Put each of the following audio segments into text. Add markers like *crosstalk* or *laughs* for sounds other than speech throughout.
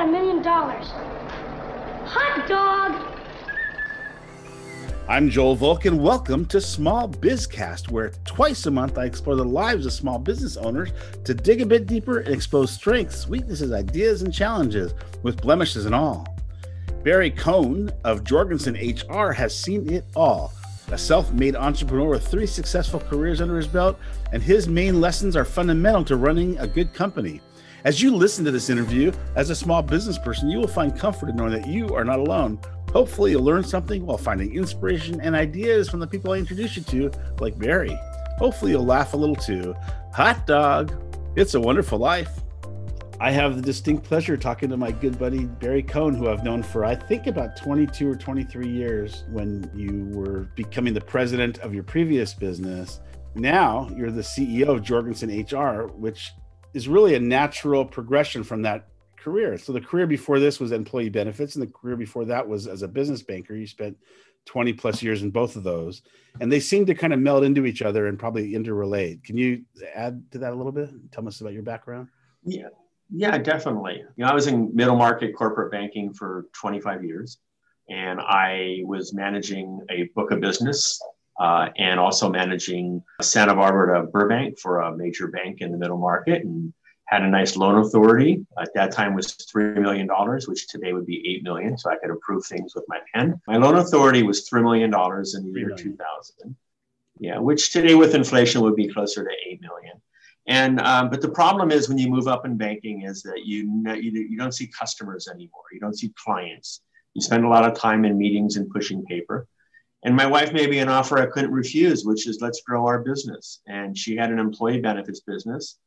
a million dollars. Hot dog! I'm Joel Volk, and Welcome to Small Bizcast, where twice a month I explore the lives of small business owners to dig a bit deeper and expose strengths, weaknesses, ideas, and challenges with blemishes and all. Barry Cohn of Jorgensen HR has seen it all. A self made entrepreneur with three successful careers under his belt, and his main lessons are fundamental to running a good company. As you listen to this interview, as a small business person, you will find comfort in knowing that you are not alone Hopefully, you'll learn something while finding inspiration and ideas from the people I introduce you to, like Barry. Hopefully, you'll laugh a little too. Hot dog, it's a wonderful life. I have the distinct pleasure talking to my good buddy Barry Cohn, who I've known for I think about 22 or 23 years when you were becoming the president of your previous business. Now you're the CEO of Jorgensen HR, which is really a natural progression from that career. So the career before this was employee benefits, and the career before that was as a business banker. You spent 20 plus years in both of those, and they seem to kind of meld into each other and probably interrelate. Can you add to that a little bit? Tell us about your background. Yeah, yeah, definitely. You know, I was in middle market corporate banking for 25 years, and I was managing a book of business. Uh, and also managing Santa Barbara to Burbank for a major bank in the middle market, and had a nice loan authority. At that time was $3 million, which today would be 8 million. So I could approve things with my pen. My loan authority was $3 million in the year 2000. Yeah, which today with inflation would be closer to 8 million. And um, but the problem is when you move up in banking is that you, you you don't see customers anymore. You don't see clients. You spend a lot of time in meetings and pushing paper. And my wife made me an offer I couldn't refuse, which is let's grow our business. And she had an employee benefits business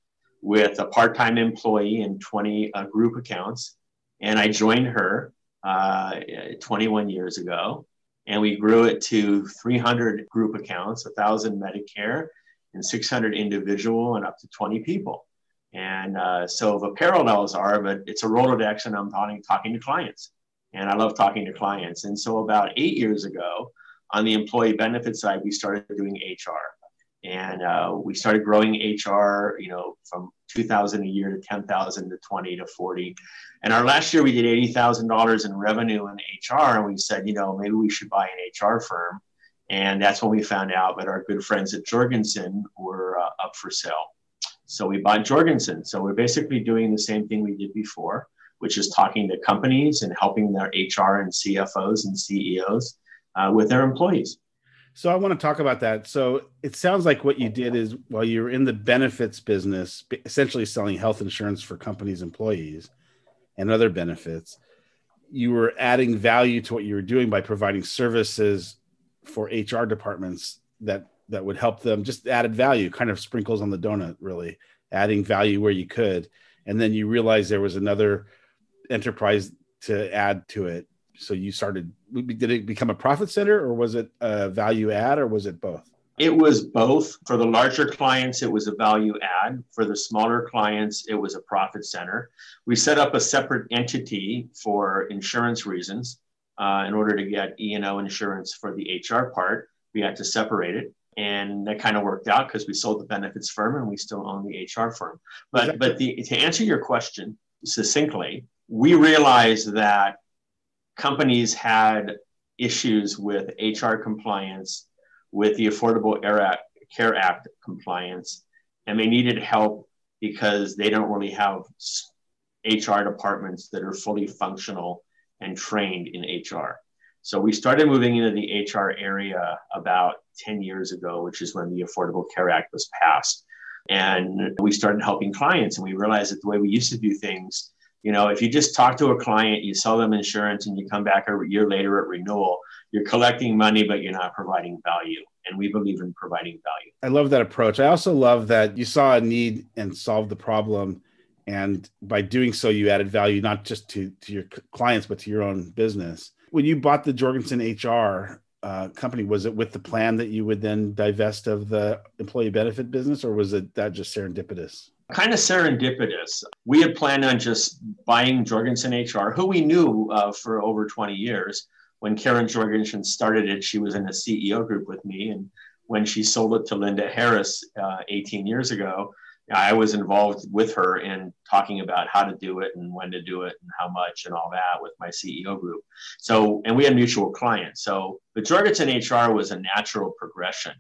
with a part-time employee and 20 uh, group accounts. And I joined her uh, 21 years ago. And we grew it to 300 group accounts, 1,000 Medicare, and 600 individual, and up to 20 people. And uh, so the parallels are, but it's a Rolodex, and I'm talking, talking to clients. And I love talking to clients. And so about eight years ago, on the employee benefit side, we started doing HR and uh, we started growing HR, you know, from 2,000 a year to 10,000 to 20 to 40. And our last year we did $80,000 in revenue in HR, and we said, you know, maybe we should buy an HR firm. And that's when we found out that our good friends at Jorgensen were uh, up for sale. So we bought Jorgensen. So we're basically doing the same thing we did before, which is talking to companies and helping their HR and CFOs and CEOs uh, with their employees. So I want to talk about that. So it sounds like what you did is while you were in the benefits business, essentially selling health insurance for companies' employees and other benefits, you were adding value to what you were doing by providing services for HR departments that that would help them just added value, kind of sprinkles on the donut, really adding value where you could. And then you realized there was another enterprise to add to it so you started did it become a profit center or was it a value add or was it both? It was both. For the larger clients it was a value add. For the smaller clients it was a profit center. We set up a separate entity for insurance reasons. Uh, in order to get e&o insurance for the hr part we had to separate it. And that kind of worked out because we sold the benefits firm and we still own the hr firm. But but the, to answer your question succinctly we realized that companies had issues with HR compliance, with the Affordable Care Act compliance, and they needed help because they don't really have HR departments that are fully functional and trained in HR. So we started moving into the HR area about 10 years ago, which is when the Affordable Care Act was passed. And we started helping clients, and we realized that the way we used to do things you know, if you just talk to a client, you sell them insurance, and you come back a year later at renewal, you're collecting money, but you're not providing value. And we believe in providing value. I love that approach. I also love that you saw a need and solved the problem. And by doing so, you added value not just to, to your clients, but to your own business. When you bought the Jorgensen HR uh, company, was it with the plan that you would then divest of the employee benefit business, or was it that just serendipitous? Kind of serendipitous. We had planned on just buying Jorgensen HR, who we knew uh, for over 20 years. When Karen Jorgensen started it, she was in a CEO group with me. And when she sold it to Linda Harris uh, 18 years ago, I was involved with her in talking about how to do it and when to do it and how much and all that with my CEO group. So, and we had mutual clients. So, the Jorgensen HR was a natural progression.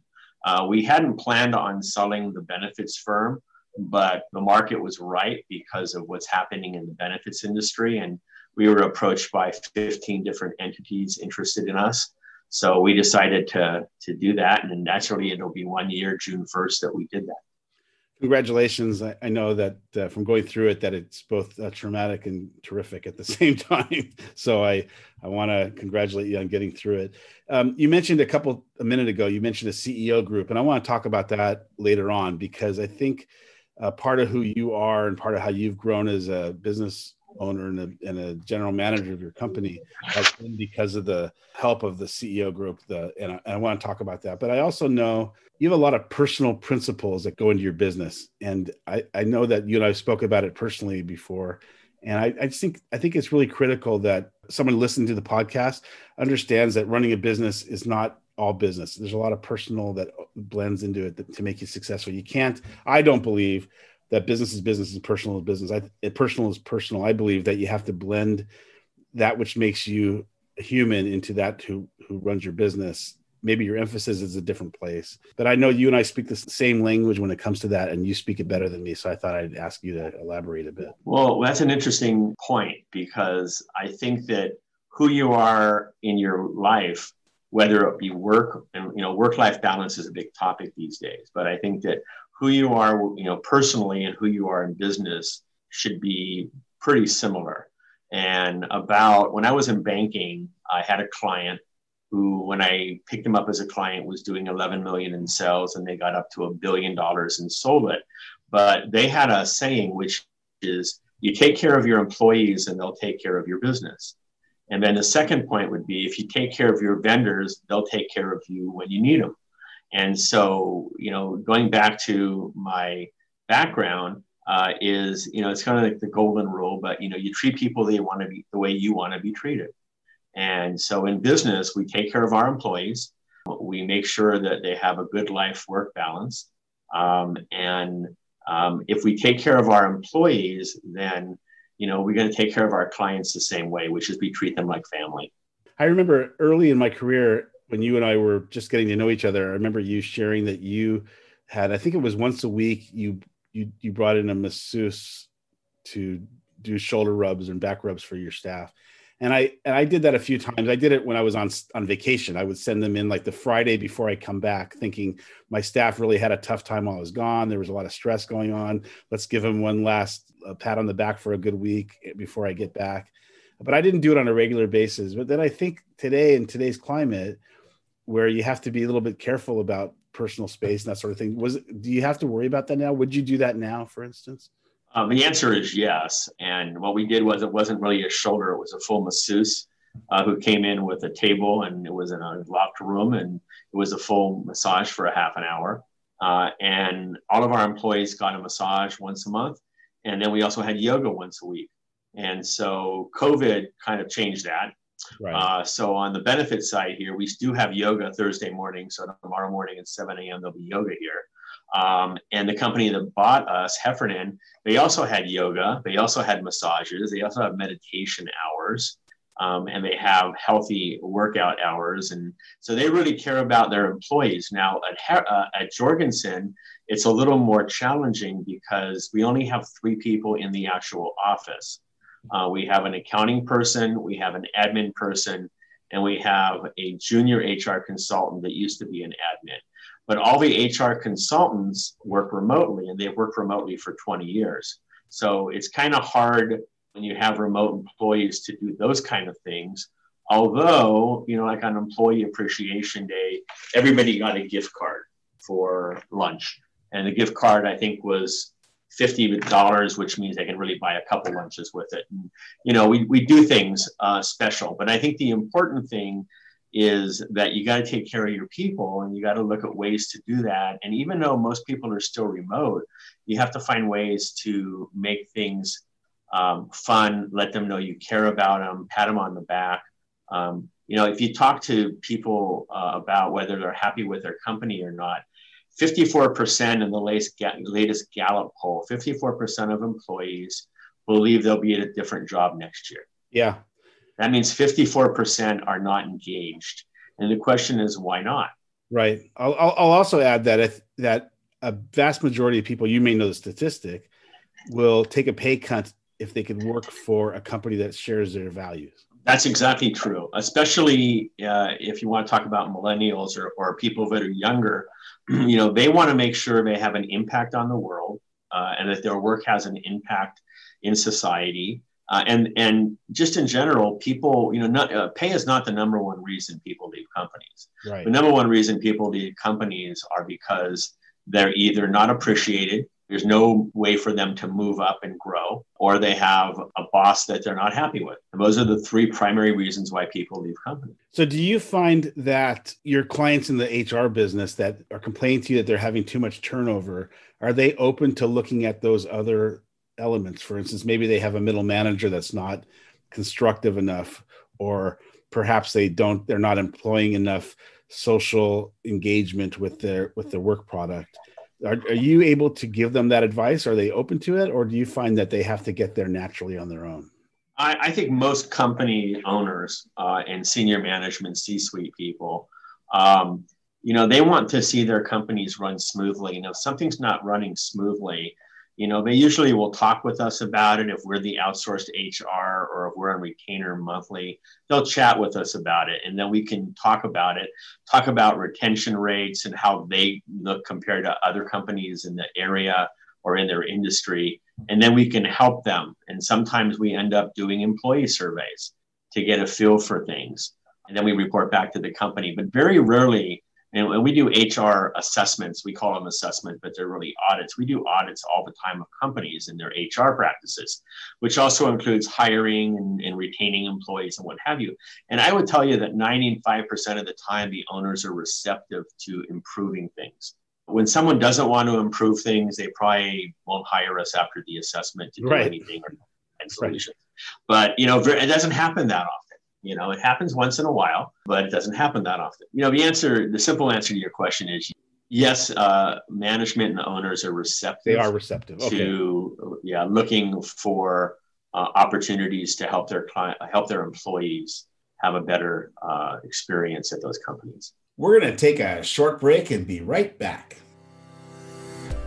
Uh, we hadn't planned on selling the benefits firm, but the market was right because of what's happening in the benefits industry. And we were approached by 15 different entities interested in us. So we decided to, to do that. And naturally, it'll be one year, June 1st, that we did that congratulations I, I, know that uh, from going through it that it's both uh, traumatic and terrific at the *laughs* same time so i i want to congratulate you on getting through it um, you mentioned a couple a minute ago you mentioned a ceo group and i want to talk about that later on because i think uh, part of who you are and part of how you've grown as a business owner and a, and a general manager of your company has been because of the help of the ceo group the and I, I want to talk about that but i also know you have a lot of personal principles that go into your business and i i know that you and I have spoke about it personally before and I, I think i think it's really critical that someone listening to the podcast understands that running a business is not all business there's a lot of personal that blends into it to make you successful you can't i don't believe that business is business and personal is business i eh, personal is personal i believe that you have to blend that which makes you human into that who who runs your business maybe your emphasis is a different place. But I know you and I speak the same language when it comes to that, and you speak it better than me. So I thought I'd ask you to elaborate a bit. Well, that's an interesting point because I think that who you are in your life, whether it be work and you know, work-life balance is a big topic these days. But I think that who you are, you know, personally and who you are in business should be pretty similar. And about when I was in banking, I had a client who, when I picked him up as a client, was doing 11 million in sales, and they got up to a billion dollars and sold it. But they had a saying, which is, "You take care of your employees, and they'll take care of your business." And then the second point would be, if you take care of your vendors, they'll take care of you when you need them. And so, you know, going back to my background, uh, is you know it's kind of like the golden rule, but you know you treat people they want to be the way you want to be treated. And so in business, we take care of our employees. We make sure that they have a good life work balance. Um, and um, if we take care of our employees, then you know we're going to take care of our clients the same way, which is we treat them like family. I remember early in my career when you and I were just getting to know each other. I remember you sharing that you had, I think it was once a week, you you you brought in a masseuse to do shoulder rubs and back rubs for your staff and I and I did that a few times. I did it when I was on on vacation. I would send them in like the Friday before I come back, thinking my staff really had a tough time while I was gone. There was a lot of stress going on. Let's give them one last uh, pat on the back for a good week before I get back. But I didn't do it on a regular basis. But then I think today in today's climate, where you have to be a little bit careful about personal space and that sort of thing, was do you have to worry about that now? Would you do that now, for instance? Um, the answer is yes. And what we did was it wasn't really a shoulder; it was a full masseuse uh, who came in with a table, and it was in a locked room, and it was a full massage for a half an hour. Uh, and all of our employees got a massage once a month, and then we also had yoga once a week. And so COVID kind of changed that. Right. Uh, so on the benefit side here, we do have yoga Thursday morning. So tomorrow morning at 7 a.m. there'll be yoga here. Um, and the company that bought us, Heffernan, they also had yoga. They also had massages. They also have meditation hours. Um, and they have healthy workout hours. And so they really care about their employees. Now, at, uh, at Jorgensen, it's a little more challenging because we only have three people in the actual office. Uh, we have an accounting person, we have an admin person, and we have a junior HR consultant that used to be an admin. But all the HR consultants work remotely and they've worked remotely for 20 years. So it's kind of hard when you have remote employees to do those kind of things. Although, you know, like on Employee Appreciation Day, everybody got a gift card for lunch. And the gift card, I think, was $50, which means they can really buy a couple lunches with it. And, you know, we, we do things uh, special. But I think the important thing is that you got to take care of your people and you got to look at ways to do that. And even though most people are still remote, you have to find ways to make things um, fun, let them know you care about them, pat them on the back. Um, you know, if you talk to people uh, about whether they're happy with their company or not, 54% in the latest, latest Gallup poll, 54% of employees believe they'll be at a different job next year. Yeah. That means 54% are not engaged. And the question is, why not? Right. I'll, I'll also add that if, that a vast majority of people, you may know the statistic, will take a pay cut if they could work for a company that shares their values. That's exactly true, especially uh, if you want to talk about millennials or, or people that are younger. *clears throat* You know, they want to make sure they have an impact on the world uh, and that their work has an impact in society. Uh, and and just in general, people, you know, not, uh, pay is not the number one reason people leave companies. Right. The number one reason people leave companies are because they're either not appreciated there's no way for them to move up and grow, or they have a boss that they're not happy with. And those are the three primary reasons why people leave companies. So, do you find that your clients in the HR business that are complaining to you that they're having too much turnover, are they open to looking at those other elements? For instance, maybe they have a middle manager that's not constructive enough, or perhaps they don't, they're not employing enough social engagement with their with their work product are, are you able to give them that advice? Are they open to it, or do you find that they have to get there naturally on their own? I, I think most company owners uh, and senior management, C-suite people, um, you know, they want to see their companies run smoothly. You know, if something's not running smoothly, you know, they usually will talk with us about it if we're the outsourced HR or if we're on retainer monthly. They'll chat with us about it and then we can talk about it, talk about retention rates and how they look compared to other companies in the area or in their industry. And then we can help them. And sometimes we end up doing employee surveys to get a feel for things. And then we report back to the company. But very rarely and when we do HR assessments, we call them assessment, but they're really audits. We do audits all the time of companies and their HR practices, which also includes hiring and, and retaining employees and what have you. And I would tell you that 95% of the time, the owners are receptive to improving things. When someone doesn't want to improve things, they probably won't hire us after the assessment to do right. anything or solutions. Right. But you know, it doesn't happen that often. You know, it happens once in a while, but it doesn't happen that often. You know, the answer, the simple answer to your question is yes. Uh, management and owners are receptive. They are receptive okay. to yeah, looking for uh, opportunities to help their client, help their employees have a better uh, experience at those companies. We're going to take a short break and be right back.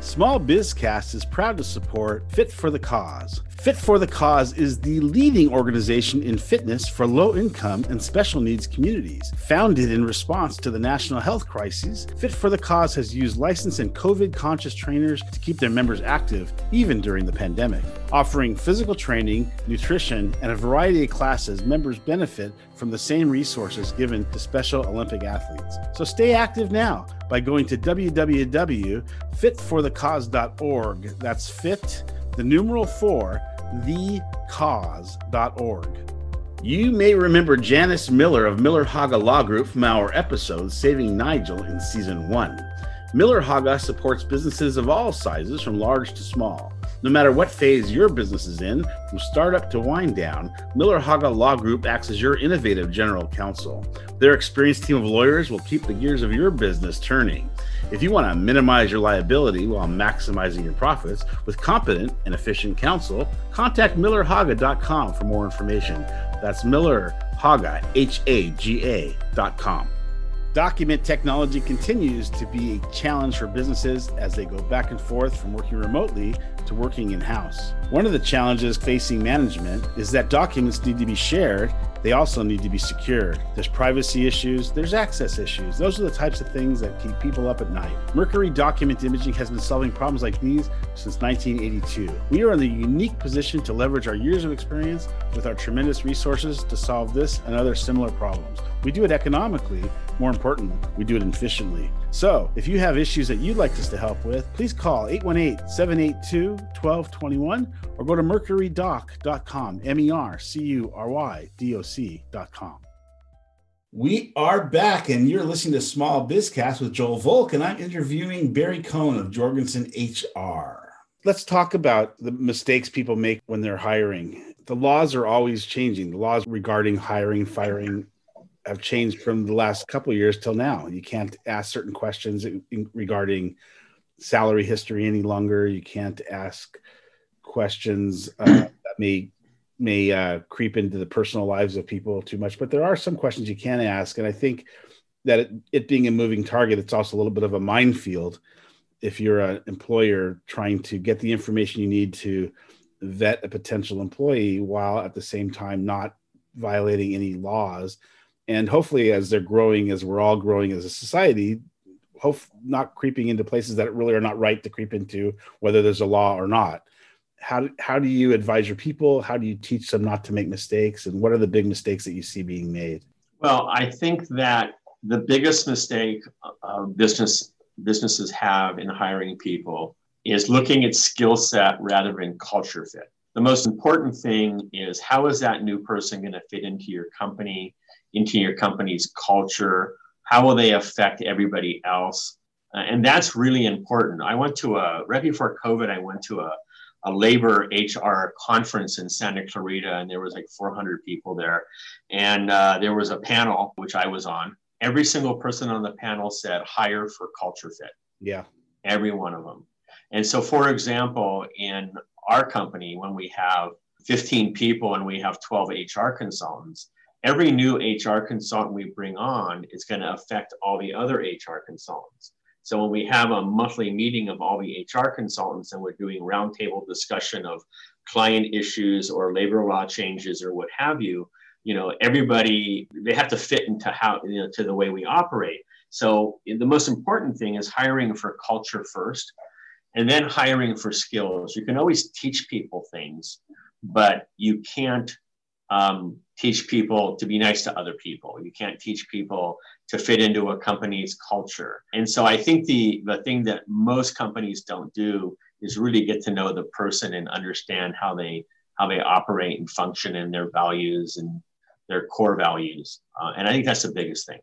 Small Bizcast is proud to support Fit for the Cause Fit for the Cause is the leading organization in fitness for low income and special needs communities. Founded in response to the national health crisis, Fit for the Cause has used licensed and COVID conscious trainers to keep their members active even during the pandemic. Offering physical training, nutrition, and a variety of classes, members benefit from the same resources given to Special Olympic athletes. So stay active now by going to www.fitforthecause.org. That's fit the numeral four, thecause.org. You may remember Janice Miller of Miller Haga Law Group from our episode Saving Nigel in season one. Miller Haga supports businesses of all sizes from large to small. No matter what phase your business is in, from startup to wind down, Miller Haga Law Group acts as your innovative general counsel. Their experienced team of lawyers will keep the gears of your business turning. If you want to minimize your liability while maximizing your profits with competent and efficient counsel, contact millerhaga.com for more information. That's Miller Haga, H A G A.com. Document technology continues to be a challenge for businesses as they go back and forth from working remotely to working in house. One of the challenges facing management is that documents need to be shared they also need to be secured. There's privacy issues, there's access issues. Those are the types of things that keep people up at night. Mercury Document Imaging has been solving problems like these since 1982. We are in the unique position to leverage our years of experience with our tremendous resources to solve this and other similar problems. We do it economically. More importantly, we do it efficiently. So, if you have issues that you'd like us to help with, please call 818 782 1221 or go to mercurydoc.com, M E R C U R Y D O C.com. We are back, and you're listening to Small Bizcast with Joel Volk, and I'm interviewing Barry Cohn of Jorgensen HR. Let's talk about the mistakes people make when they're hiring. The laws are always changing, the laws regarding hiring, firing, have changed from the last couple years till now. You can't ask certain questions regarding salary history any longer. You can't ask questions uh, *clears throat* that may may uh, creep into the personal lives of people too much. But there are some questions you can ask, and I think that it, it being a moving target, it's also a little bit of a minefield if you're an employer trying to get the information you need to vet a potential employee while at the same time not violating any laws and hopefully as they're growing as we're all growing as a society hope not creeping into places that really are not right to creep into whether there's a law or not how how do you advise your people how do you teach them not to make mistakes and what are the big mistakes that you see being made well i think that the biggest mistake uh, business businesses have in hiring people is looking at skill set rather than culture fit the most important thing is how is that new person going to fit into your company into your company's culture? How will they affect everybody else? Uh, and that's really important. I went to a, right before COVID, I went to a, a labor HR conference in Santa Clarita, and there was like 400 people there. And uh, there was a panel, which I was on. Every single person on the panel said, hire for culture fit. Yeah. Every one of them. And so, for example, in our company, when we have 15 people and we have 12 HR consultants, every new HR consultant we bring on is going to affect all the other HR consultants. So when we have a monthly meeting of all the HR consultants and we're doing roundtable discussion of client issues or labor law changes or what have you, you know, everybody they have to fit into how you know to the way we operate. So the most important thing is hiring for culture first and then hiring for skills. You can always teach people things, but you can't um, teach people to be nice to other people. You can't teach people to fit into a company's culture. And so I think the the thing that most companies don't do is really get to know the person and understand how they how they operate and function and their values and their core values. Uh, and I think that's the biggest thing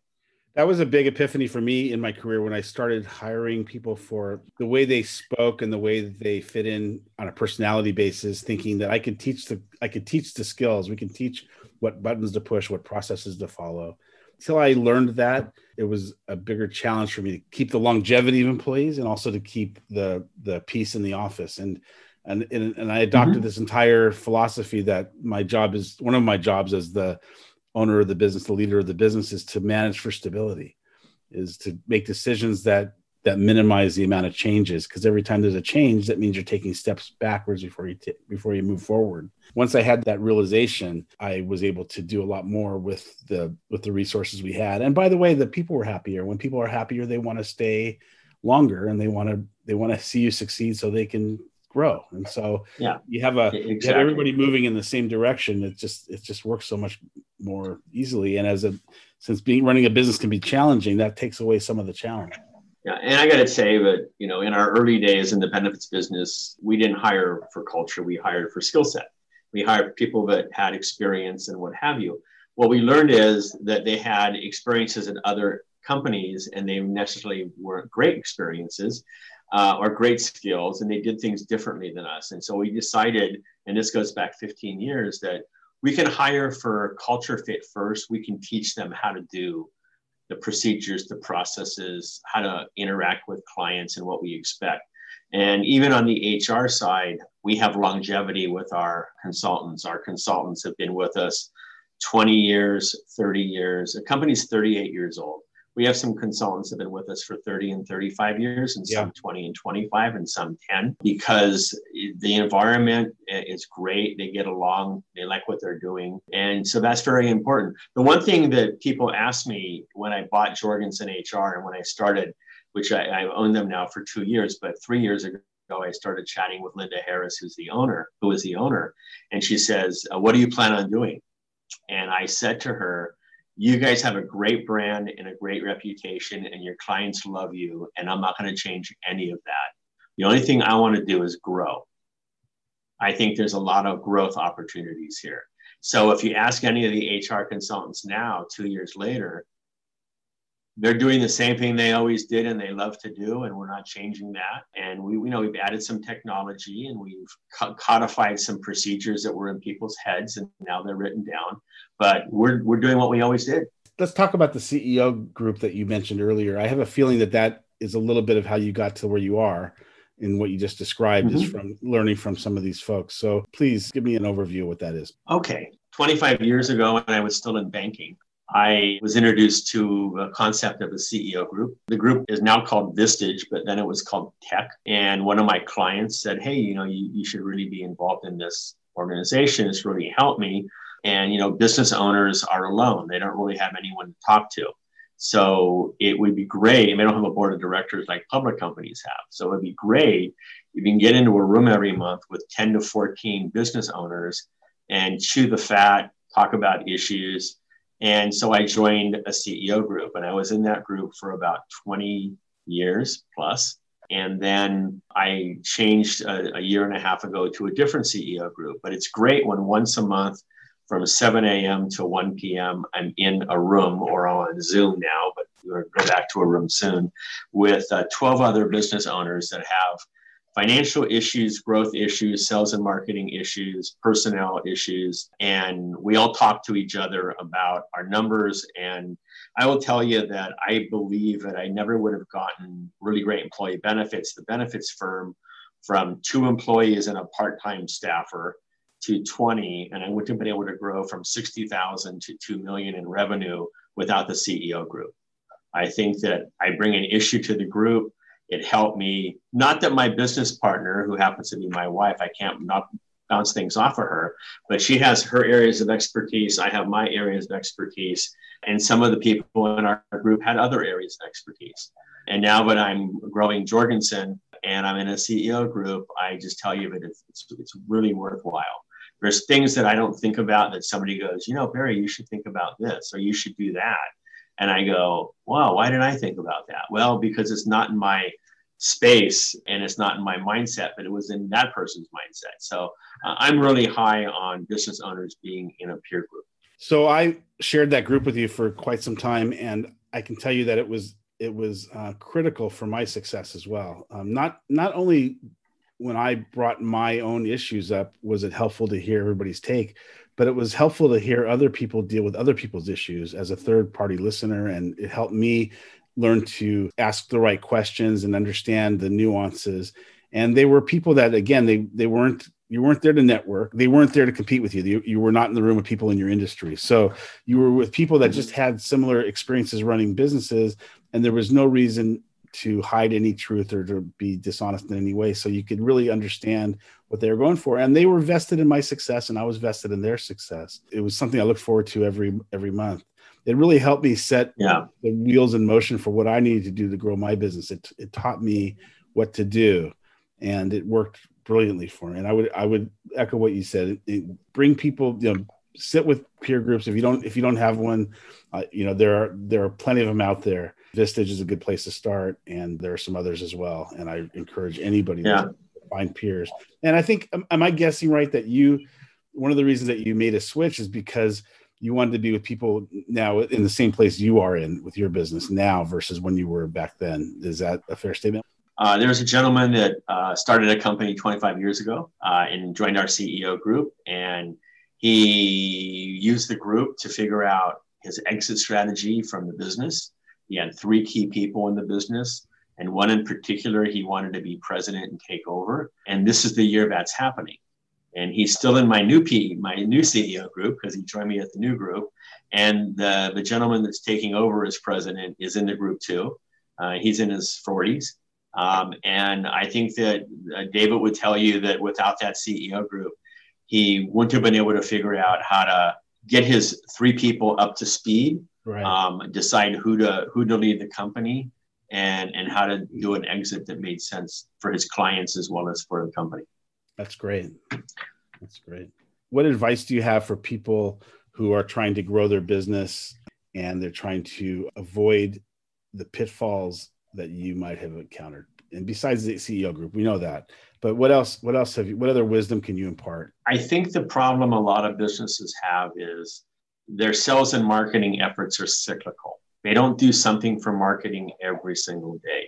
that was a big epiphany for me in my career when I started hiring people for the way they spoke and the way they fit in on a personality basis, thinking that I could teach the I could teach the skills. We can teach what buttons to push, what processes to follow. Until I learned that, it was a bigger challenge for me to keep the longevity of employees and also to keep the the peace in the office. And and and, and I adopted mm-hmm. this entire philosophy that my job is one of my jobs as the owner of the business, the leader of the business, is to manage for stability, is to make decisions that that minimize the amount of changes. Because every time there's a change, that means you're taking steps backwards before you t- before you move forward. Once I had that realization, I was able to do a lot more with the with the resources we had. And by the way, the people were happier. When people are happier, they want to stay longer and they want to they want to see you succeed so they can grow. And so yeah, you have a exactly. you have everybody moving in the same direction. It just it just works so much more easily. And as a since being running a business can be challenging, that takes away some of the challenge. Yeah, and I got to say that you know in our early days in the benefits business, we didn't hire for culture; we hired for skill set. We hired people that had experience and what have you. What we learned is that they had experiences at other companies, and they necessarily weren't great experiences uh, or great skills, and they did things differently than us. And so we decided, and this goes back 15 years, that we can hire for culture fit first. We can teach them how to do the procedures, the processes, how to interact with clients, and what we expect. And even on the HR side, we have longevity with our consultants. Our consultants have been with us 20 years, 30 years. The company's 38 years old we have some consultants that have been with us for 30 and 35 years and some yeah. 20 and 25 and some 10 because the environment is great. They get along. They like what they're doing. And so that's very important. The one thing that people ask me when i bought jorgensen hr and when i started which I, i've owned them now for two years but three years ago I started chatting with Linda Harris, who's the owner, who is the owner, and she says, uh, "What do you plan on doing?" And I said to her, you guys have a great brand and a great reputation and your clients love you and i'm not going to change any of that. The only thing i want to do is grow. I think there's a lot of growth opportunities here. So if you ask any of the hr consultants now two years later they're doing the same thing they always did and they love to do and we're not changing that and we you know we've added some technology and we've codified some procedures that were in people's heads and now they're written down but we're we're doing what we always did let's talk about the CEO group that you mentioned earlier. I have a feeling that that is a little bit of how you got to where you are in what you just described mm-hmm. is from learning from some of these folks. So please give me an overview of what that is. Okay. 25 years ago, when I was still in banking, I was introduced to a concept of a CEO group. The group is now called Vistage, but then it was called Tech. And one of my clients said, Hey, you know, you, you should really be involved in this organization. It's really helped me. And, you know, business owners are alone, they don't really have anyone to talk to. So it would be great. And they don't have a board of directors like public companies have. So it would be great if you can get into a room every month with 10 to 14 business owners and chew the fat, talk about issues. And so I joined a CEO group, and I was in that group for about 20 years plus. And then I changed a, a, year and a half ago to a different CEO group. But it's great when once a month from 7 a.m. to 1 p.m., I'm in a room or on Zoom now, but we'll go back to a room soon with uh, 12 other business owners that have financial issues, growth issues, sales and marketing issues, personnel issues. And we all talk to each other about our numbers. And I will tell you that I believe that I never would have gotten really great employee benefits, the benefits firm, from two employees and a part time staffer to 20 and i wouldn't have been able to grow from 60000 to 2 million in revenue without the ceo group i think that i bring an issue to the group it helped me. Not that my business partner who happens to be my wife i can't not bounce things off of her but she has her areas of expertise i have my areas of expertise and some of the people in our group had other areas of expertise. And now that i'm growing jorgensen and i'm in a ceo group i just tell you that it's, it's, it's really worthwhile. There's things that I don't think about that somebody goes, you know, Barry, you should think about this or you should do that. And I go, wow, why didn't I think about that? Well, because it's not in my space and it's not in my mindset, but it was in that person's mindset. So uh, I'm really high on business owners being in a peer group. So I shared that group with you for quite some time, and I can tell you that it was it was uh, critical for my success as well. Um, not not only when I brought my own issues up, was it helpful to hear everybody's take? But it was helpful to hear other people deal with other people's issues as a third party listener. And it helped me learn to ask the right questions and understand the nuances. And they were people that, again, they, they weren't, you weren't there to network. They weren't there to compete with you. you. You were not in the room with people in your industry. So you were with people that mm-hmm. just had similar experiences running businesses. And there was no reason to hide any truth or to be dishonest in any way. So you could really understand what they were going for. And they were vested in my success and I was vested in their success. It was something I look forward to every every month. It really helped me set yeah. the wheels in motion for what I needed to do to grow my business. It, it taught me what to do and it worked brilliantly for me. And I would I would echo what you said. It, it bring people, you know, sit with peer groups. If you don't if you don't have one, uh, you know, there are there are plenty of them out there Vistage is a good place to start, and there are some others as well. And I encourage anybody yeah. to find peers. And I think, am I guessing right that you, one of the reasons that you made a switch is because you wanted to be with people now in the same place you are in with your business now versus when you were back then. Is that a fair statement? Uh, there was a gentleman that uh, started a company 25 years ago uh, and joined our CEO group, and he used the group to figure out his exit strategy from the business he had three key people in the business, and one in particular he wanted to be president and take over. And this is the year that's happening. And he's still in my new P, my new CEO group because he joined me at the new group. And the, the gentleman that's taking over as president is in the group too. Uh, he's in his 40s. Um, and I think that uh, David would tell you that without that CEO group, he wouldn't have been able to figure out how to get his three people up to speed right. um, decide who to who to lead the company and and how to do an exit that made sense for his clients as well as for the company. That's great. That's great. What advice do you have for people who are trying to grow their business and they're trying to avoid the pitfalls that you might have encountered? And besides the ceo group we know that but what else what else have you what other wisdom can you impart? I think the problem a lot of businesses have is their sales and marketing efforts are cyclical. They don't do something for marketing every single day.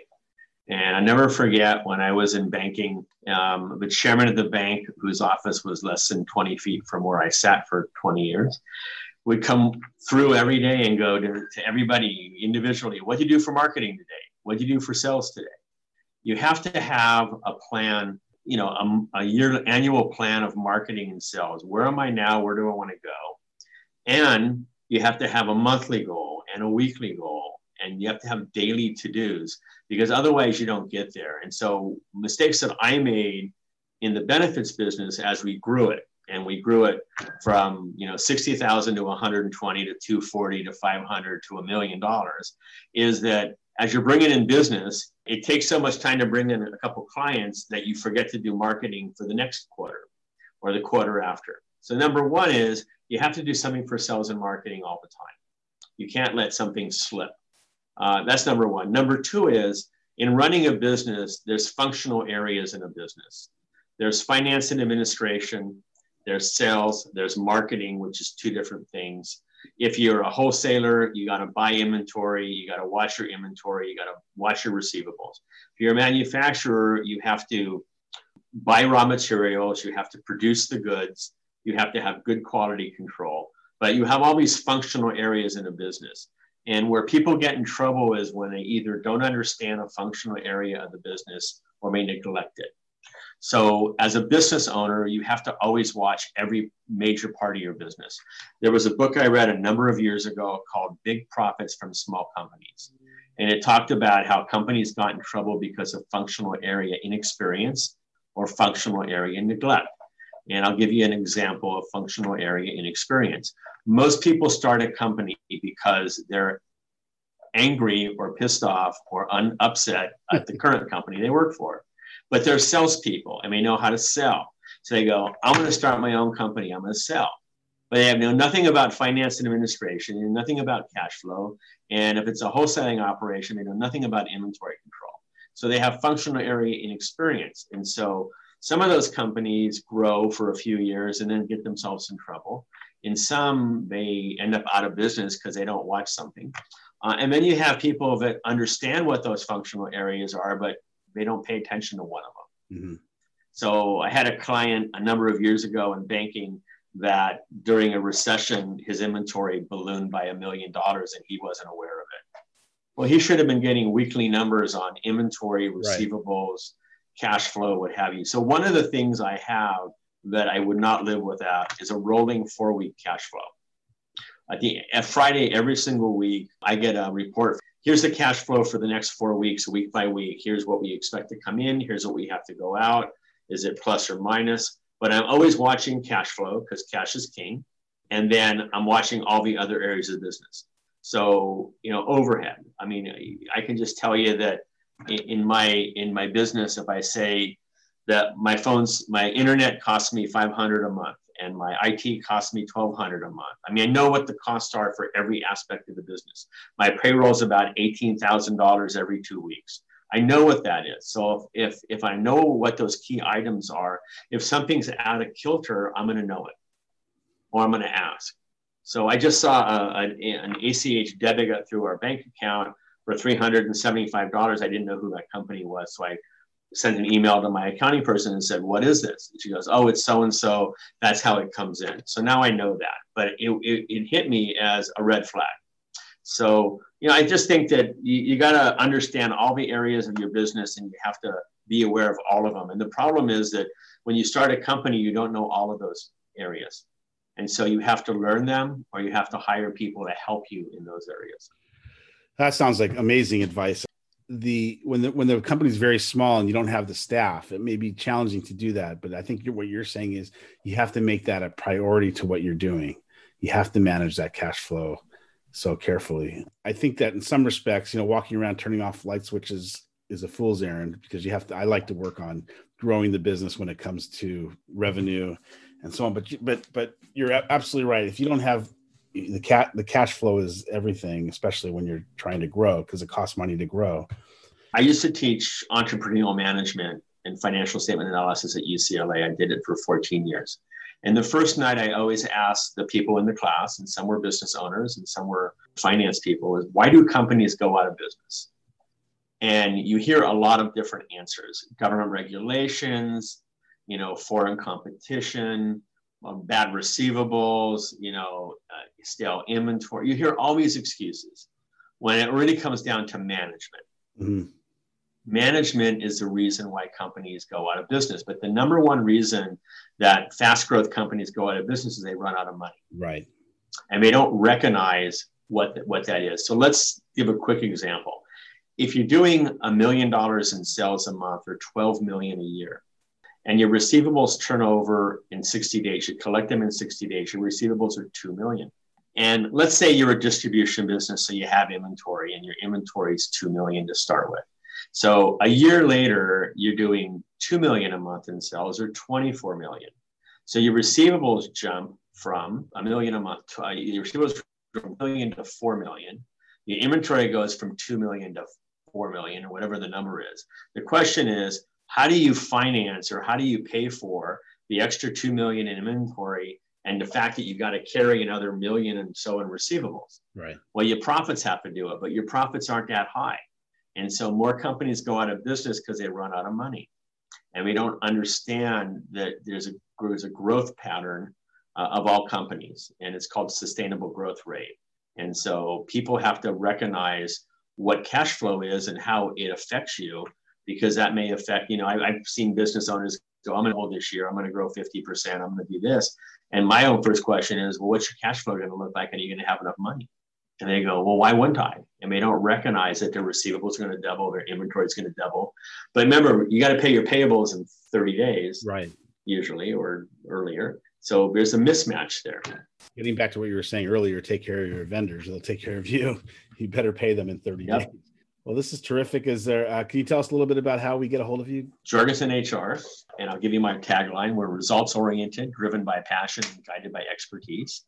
And I never forget when I was in banking, um, the chairman of the bank, whose office was less than 20 feet from where I sat for 20 years, would come through every day and go to, to everybody individually, what do you do for marketing today? What do you do for sales today? You have to have a plan, you know, a, a year annual plan of marketing and sales. Where am I now? Where do I want to go? And you have to have a monthly goal and a weekly goal and you have to have daily to-dos because otherwise you don't get there. And so mistakes that I made in the benefits business as we grew it and we grew it from you know 60,000 to 120 to 240 to 500 to a million dollars is that as you're bringing in business it takes so much time to bring in a couple clients that you forget to do marketing for the next quarter or the quarter after so number one is you have to do something for sales and marketing all the time you can't let something slip uh, that's number one number two is in running a business there's functional areas in a business there's finance and administration there's sales, there's marketing, which is two different things. If you're a wholesaler, you got to buy inventory, you got to watch your inventory, you got to watch your receivables. If you're a manufacturer, you have to buy raw materials, you have to produce the goods, you have to have good quality control. But you have all these functional areas in a business. And where people get in trouble is when they either don't understand a functional area of the business or may neglect it. So, as a business owner, you have to always watch every major part of your business. There was a book I read a number of years ago called Big Profits from Small Companies. And it talked about how companies got in trouble because of functional area inexperience or functional area neglect. And I'll give you an example of functional area inexperience. Most people start a company because they're angry or pissed off or un- upset at the current *laughs* company they work for but they're salespeople and they know how to sell. So they go, I'm going to start my own company. I'm going to sell. But they have know nothing about finance and administration and nothing about cash flow. And if it's a wholesaling operation, they know nothing about inventory control. So they have functional area inexperience. And so some of those companies grow for a few years and then get themselves in trouble. In some, they end up out of business because they don't watch something. Uh, and then you have people that understand what those functional areas are, but they don't pay attention to one of them. Mm-hmm. So I had a client a number of years ago in banking that during a recession, his inventory ballooned by a million dollars and he wasn't aware of it. Well, he should have been getting weekly numbers on inventory, receivables. Cash flow, what have you. So, one of the things I have that I would not live without is a rolling four week cash flow. At, the, at Friday, every single week, I get a report here's the cash flow for the next four weeks, week by week. Here's what we expect to come in. Here's what we have to go out. Is it plus or minus? But I'm always watching cash flow because cash is king. And then I'm watching all the other areas of business. So, you know, overhead. I mean, I can just tell you that in my in my business, if I say that my phones, my internet costs me 500 a month and my IT costs me 1200 a month. I mean, I know what the costs are for every aspect of the business. My payroll is about $18,000 every two weeks. I know what that is. So if, if, if I know what those key items are, if something's out of kilter, I'm going to know it or I'm going to ask. So I just saw a, a, an ACH debit through our bank account for $375. I didn't know who that company was. So I sent an email to my accounting person and said, What is this? And she goes, Oh, it's so and so. That's how it comes in. So now I know that. But it, it, it hit me as a red flag. So, you know, I just think that you, you got to understand all the areas of your business and you have to be aware of all of them. And the problem is that when you start a company, you don't know all of those areas. And so you have to learn them or you have to hire people to help you in those areas. That sounds like amazing advice the when the when the company's very small and you don't have the staff, it may be challenging to do that. But I think you're, what you're saying is you have to make that a priority to what you're doing. You have to manage that cash flow so carefully. I think that in some respects, you know, walking around turning off light switches is a fool's errand because you have to. I like to work on growing the business when it comes to revenue and so on. But but but you're absolutely right. If you don't have the cat the cash flow is everything, especially when you're trying to grow because it costs money to grow. I used to teach entrepreneurial management and financial statement analysis at UCLA. I did it for 14 years. And the first night, I always asked the people in the class, and some were business owners and some were finance people, is why do companies go out of business? And you hear a lot of different answers government regulations, you know, foreign competition, um, bad receivables, you know, uh, stale inventory. You hear all these excuses when it really comes down to management. Mm-hmm. Management is the reason why companies go out of business. But the number one reason that fast growth companies go out of business is they run out of money. Right. And they don't recognize what, what that is. So let's give a quick example. If you're doing a million dollars in sales a month or 12 million a year, and your receivables turn over in 60 days, you collect them in 60 days, your receivables are 2 million. And let's say you're a distribution business, so you have inventory and your inventory is 2 million to start with. So a year later, you're doing 2 million a month in sales or 24 million. So your receivables jump from a million a month, to, uh, your receivables from a million to 4 million. Your inventory goes from 2 million to 4 million or whatever the number is. The question is, how do you finance or how do you pay for the extra 2 million in inventory and the fact that you've got to carry another million and so in receivables. Right. Well, your profits have to do it, but your profits aren't that high. And so more companies go out of business because they run out of money. And we don't understand that there's a, there's a growth pattern uh, of all companies, and it's called sustainable growth rate. And so people have to recognize what cash flow is and how it affects you, because that may affect, you know, I, I've seen business owners go, I'm going to hold this year, I'm going to grow 50%, I'm going to do this. And my own first question is, well, what's your cash flow going to look like? And are you going to have enough money? And they go, well, why wouldn't I? And they don't recognize that their receivables are going to double, their inventory is going to double. But remember, you got to pay your payables in 30 days, right? Usually or earlier. So there's a mismatch there. Getting back to what you were saying earlier, take care of your vendors; they'll take care of you. You better pay them in 30 yep. days. Well, this is terrific. Is there? Uh, can you tell us a little bit about how we get a hold of you? Jorgensen HR, and I'll give you my tagline: We're results oriented, driven by passion, and guided by expertise.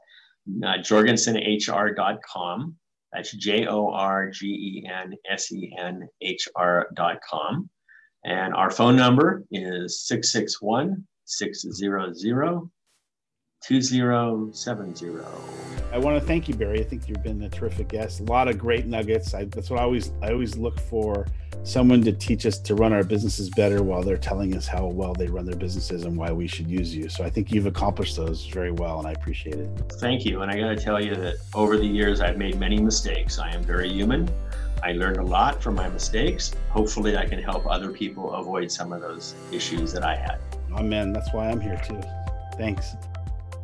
Uh, jorgensenhr.com. That's J O R G E N S E N H R.com. And our phone number is 661 600 2070. I want to thank you, Barry. I think you've been a terrific guest. A lot of great nuggets. I, that's what I always I always look for someone to teach us to run our businesses better while they're telling us how well they run their businesses and why we should use you. So I think you've accomplished those very well, and I appreciate it. Thank you. And I got to tell you that over the years, I've made many mistakes. I am very human. I learned a lot from my mistakes. Hopefully, I can help other people avoid some of those issues that I had. Amen. That's why I'm here too. Thanks.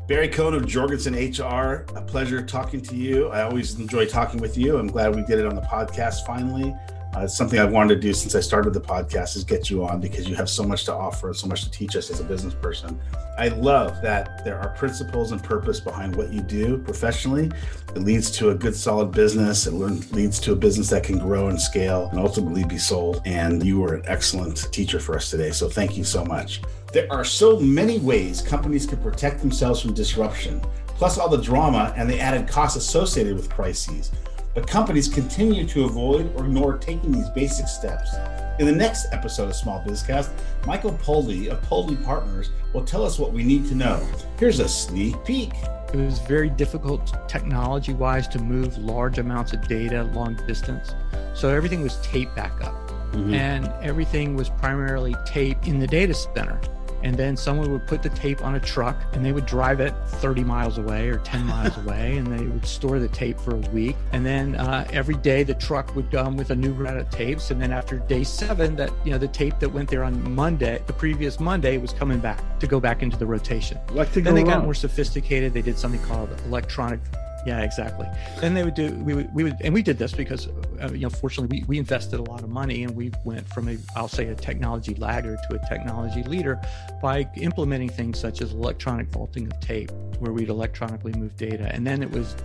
Barry Cohn of Jorgensen HR, a pleasure talking to you. I always enjoy talking with you. I'm glad we did it on the podcast finally. Uh, it's something I've wanted to do since I started the podcast is get you on because you have so much to offer and so much to teach us as a business person. I love that there are principles and purpose behind what you do professionally. It leads to a good, solid business. It leads to a business that can grow and scale and ultimately be sold. And you were an excellent teacher for us today. So thank you so much. There are so many ways companies can protect themselves from disruption, plus all the drama and the added costs associated with crises but companies continue to avoid or ignore taking these basic steps. In the next episode of Small Bizcast, Michael Poldy of Poldy Partners will tell us what we need to know. Here's a sneak peek. It was very difficult technology wise to move large amounts of data long distance. So everything was tape backup. Mm-hmm. And everything was primarily tape in the data center and then someone would put the tape on a truck and they would drive it 30 miles away or 10 miles *laughs* away and they would store the tape for a week. And then uh, every day the truck would come with a new round of tapes. And then after day seven that you know the tape that went there on monday the previous monday was coming back to go back into the rotation. Like to then they got more sophisticated. They did something called electronic yeah, exactly. Then they would do we would we would and we did this because uh, you know fortunately we, we invested a lot of money and we went from a I'll say a technology laggard to a technology leader by implementing things such as electronic vaulting of tape where we'd electronically move data and then it was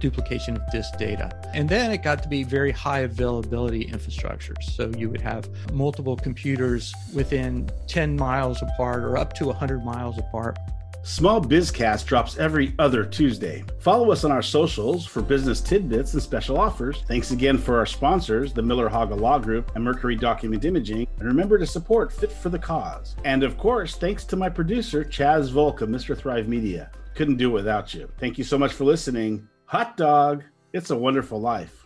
duplication of disk data. And then it got to be very high availability infrastructures. So you would have multiple computers within 10 miles apart or up to 100 miles apart Small Bizcast drops every other Tuesday. Follow us on our socials for business tidbits and special offers. Thanks again for our sponsors, the Miller Haga Law Group and Mercury Document Imaging. And remember to support Fit for the Cause. And of course, thanks to my producer, Chaz Volk of Mr. Thrive Media. Couldn't do it without you. Thank you so much for listening. Hot dog, it's a wonderful life.